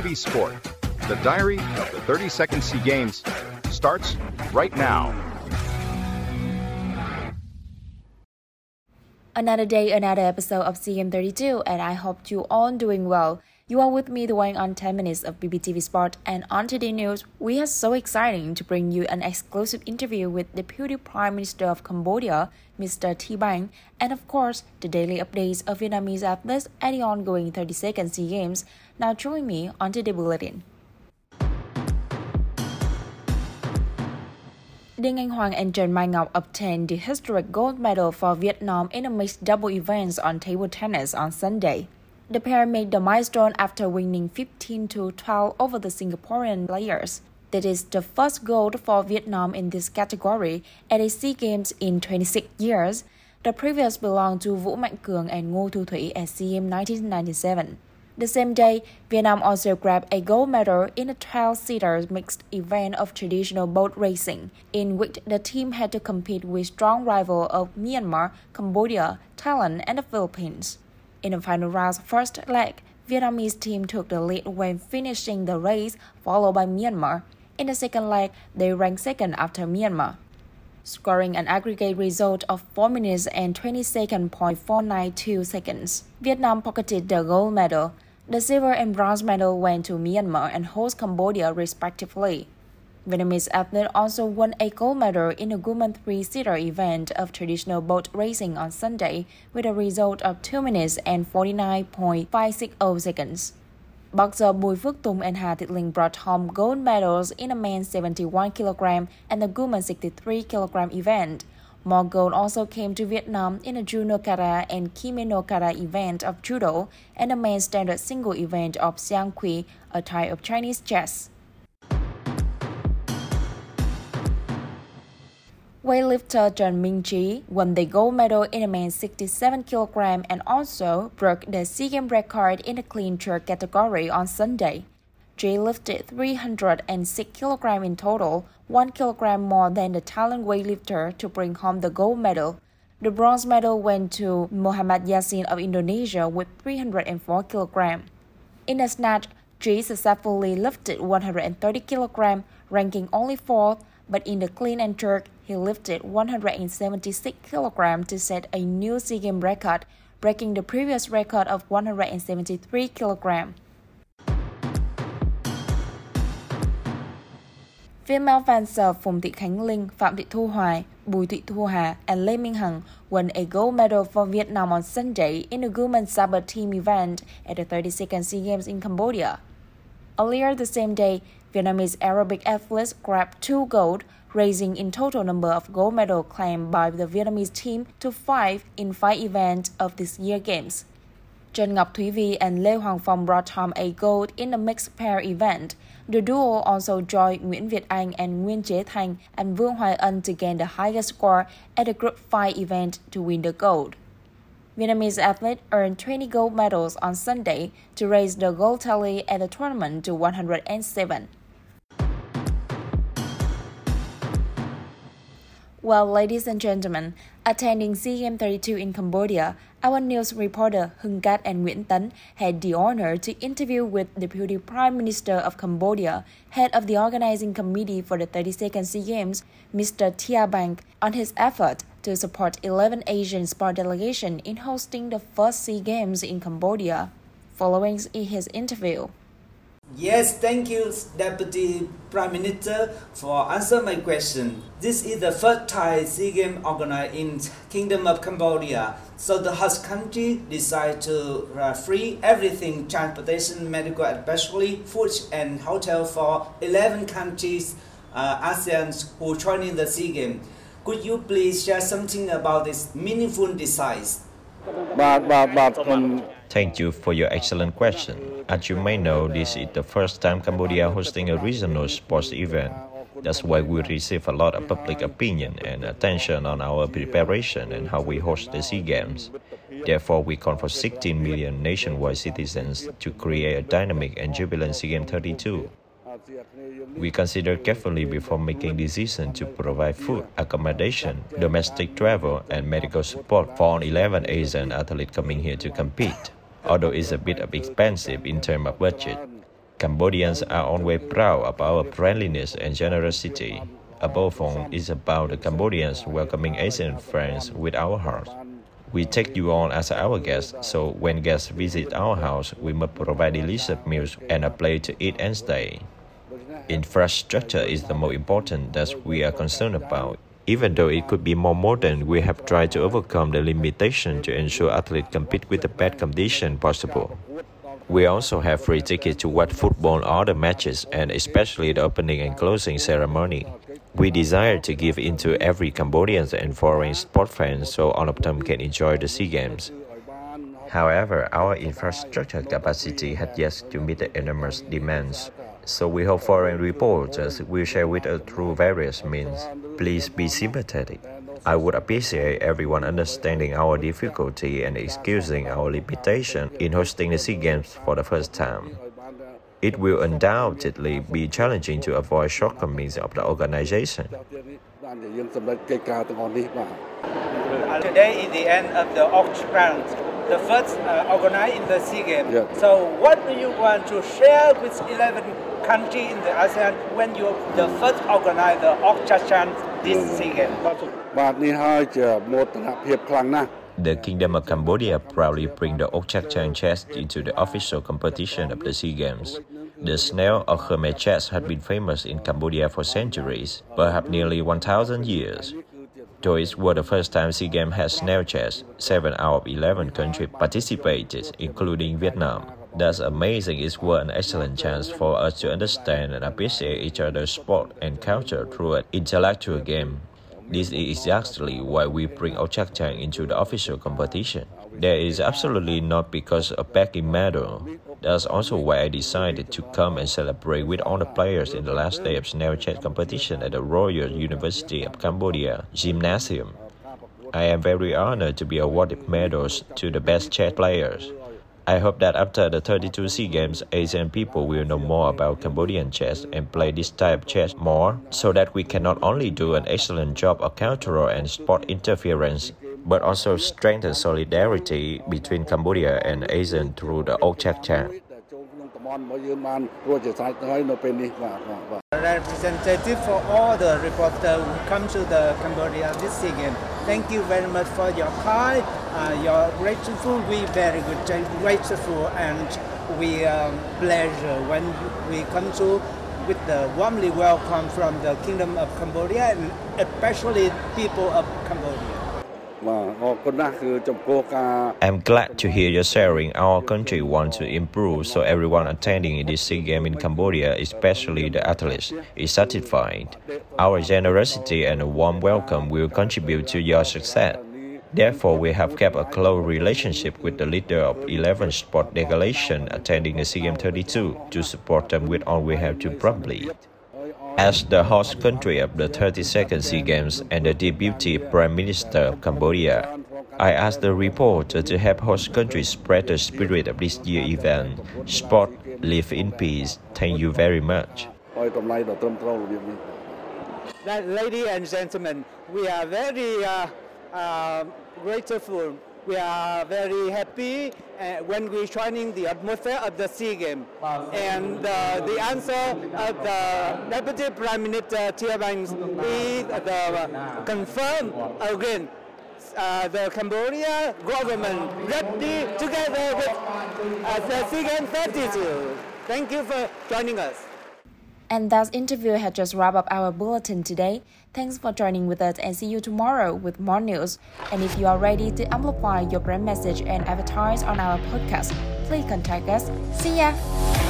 BPTV Sport, the diary of the 32nd SEA Games, starts right now. Another day, another episode of CM32, and I hope you all doing well. You are with me, one on 10 minutes of BPTV Sport, and on today's news, we are so exciting to bring you an exclusive interview with Deputy Prime Minister of Cambodia, Mr. Tea Banh, and of course, the daily updates of Vietnamese athletes at the ongoing 32nd SEA Games. Now join me on today's bulletin. Đinh Anh Hoàng and Trần Mai Ngọc obtained the historic gold medal for Vietnam in a mixed double events on table tennis on Sunday. The pair made the milestone after winning 15 to 12 over the Singaporean players. That is the first gold for Vietnam in this category at a SEA Games in 26 years. The previous belonged to Vũ Mạnh Cường and Ngô Thu Thủy at SEA Games 1997. The same day, Vietnam also grabbed a gold medal in a 12-seater mixed event of traditional boat racing, in which the team had to compete with strong rivals of Myanmar, Cambodia, Thailand, and the Philippines. In the final round's first leg, Vietnamese team took the lead when finishing the race, followed by Myanmar. In the second leg, they ranked second after Myanmar. Scoring an aggregate result of 4 minutes and 20 seconds 492 seconds, Vietnam pocketed the gold medal. The silver and bronze medal went to Myanmar and host Cambodia respectively. Vietnamese athlete also won a gold medal in the women's three-seater event of traditional boat racing on Sunday with a result of 2 minutes and 49.560 seconds. Boxer Bùi Phước Tùng and Hà Thị Linh brought home gold medals in the men's 71 kg and the women's 63 kg event. More gold also came to Vietnam in the Ju no Kata and Kime no Kata event of judo and the men's standard single event of Xiangqi, a type of Chinese chess. Weightlifter Minh Trí won the gold medal in the men's 67 kg and also broke the SEA Games record in the clean jerk category on Sunday. Trí lifted 306 kg in total, 1 kg more than the Thailand weightlifter to bring home the gold medal. The bronze medal went to Muhammad Yassin of Indonesia with 304 kg. In the snatch, Trí successfully lifted 130 kg, ranking only fourth, but in the clean and jerk, he lifted 176 kg to set a new SEA Games record, breaking the previous record of 173 kg. Female fencer Phùng Thị Khánh Linh, Phạm Thị Thu Hoài, Bùi Thị Thu Hà, and Lê Minh Hằng won a gold medal for Vietnam on Sunday in the women's sabre team event at the 32nd SEA Games in Cambodia. Earlier the same day, Vietnamese aerobic athletes grabbed two gold, raising in total number of gold medals claimed by the Vietnamese team to five in five events of this year's games. Trần Ngọc Thúy Vi and Lê Hoàng Phong brought home a gold in the mixed pair event. The duo also joined Nguyễn Việt Anh and Nguyên Chế Thành and Vương Hoài Ân to gain the highest score at the Group 5 event to win the gold. Vietnamese athletes earned 20 gold medals on Sunday to raise the gold tally at the tournament to 107. Well, ladies and gentlemen, attending CM32 in Cambodia, our news reporter Hưng Cát and Nguyễn Tấn had the honor to interview with Deputy Prime Minister of Cambodia, head of the organizing committee for the 32nd SEA Games, Mr. Tea Banh, on his effort to support 11 Asian sport delegation in hosting the first SEA Games in Cambodia. Following his interview, Yes, thank you, Deputy Prime Minister, for answer my question. This is the first Thai SEA Games organized in Kingdom of Cambodia. So the host country decided to uh, free everything, transportation, medical, especially food and hotel for 11 countries, uh, ASEAN who joining the SEA Games. Could you please share something about this meaningful design? Thank you for your excellent question. As you may know, this is the first time Cambodia hosting a regional sports event. That's why we receive a lot of public opinion and attention on our preparation and how we host the SEA Games. Therefore, we call for 16 million nationwide citizens to create a dynamic and jubilant SEA Games 32. We consider carefully before making decision to provide food, accommodation, domestic travel, and medical support for 11 Asian athletes coming here to compete. Although it's a bit expensive in terms of budget, Cambodians are always proud of our friendliness and generosity. Above all, it's about the Cambodians welcoming Asian friends with our hearts. We take you on as our guests, so when guests visit our house, we must provide delicious meals and a place to eat and stay. Infrastructure is the most important that we are concerned about. Even though it could be more modern, we have tried to overcome the limitation to ensure athletes compete with the best condition possible. We also have free tickets to watch football all the matches and especially the opening and closing ceremony. We desire to give into every Cambodian and foreign sport fans so all of them can enjoy the SEA Games. However, our infrastructure capacity has yet to meet the enormous demands. So we hope foreign reporters will share with us through various means. Please be sympathetic. I would appreciate everyone understanding our difficulty and excusing our limitation in hosting the SEA Games for the first time. It will undoubtedly be challenging to avoid shortcomings of the organization. Today is the end of the auction round, the first uh, organized in the SEA Games. Yeah. So what do you want to share with 11 country in the ASEAN when you the first this the Kingdom of Cambodia proudly bring the Ouk Chaktrang chess into the official competition of the SEA Games. The snail or hermit chess had been famous in Cambodia for centuries, perhaps nearly 1,000 years. This was the first time SEA Games had snail chess. Seven out of 11 countries participated, including Vietnam. That's amazing. It's was an excellent chance for us to understand and appreciate each other's sport and culture through an intellectual game. This is exactly why we bring Ouk Chaktrang into the official competition. That is absolutely not because of packing medal. That's also why I decided to come and celebrate with all the players in the last day of snail chess competition at the Royal University of Cambodia Gymnasium. I am very honored to be awarded medals to the best chess players. I hope that after the 32 SEA Games, Asian people will know more about Cambodian chess and play this type of chess more, so that we can not only do an excellent job of cultural and sport interference, but also strengthen solidarity between Cambodia and Asian through the Ouk Chaktrang on Mayurman Representative for all the reporters who come to the Cambodia this year. Thank you very much for your kind. Uh, you're grateful. We very good, grateful, and we um, pleasure when we come to with the warmly welcome from the Kingdom of Cambodia and especially people of Cambodia. I'm glad to hear you're sharing our country wants to improve so everyone attending this SEA Game in Cambodia, especially the athletes, is satisfied. Our generosity and a warm welcome will contribute to your success. Therefore, we have kept a close relationship with the leader of 11 sport delegation attending the SEA Games 32 to support them with all we have to promptly. As the host country of the 32nd SEA Games and the Deputy Prime Minister of Cambodia, I asked the reporter to help host countries spread the spirit of this year's event. Sport, live in peace. Thank you very much. Ladies and gentlemen, we are very uh, uh, grateful we are very happy uh, when we joining the atmosphere of the SEA Games. And uh, the answer of the Deputy Prime Minister Tea Banh is the confirm again. Uh, the Cambodia government ready together with uh, the SEA Games 32. Thank you for joining us. And that interview had just wrapped up our bulletin today. Thanks for joining with us and see you tomorrow with more news. And if you are ready to amplify your brand message and advertise on our podcast, please contact us. See ya!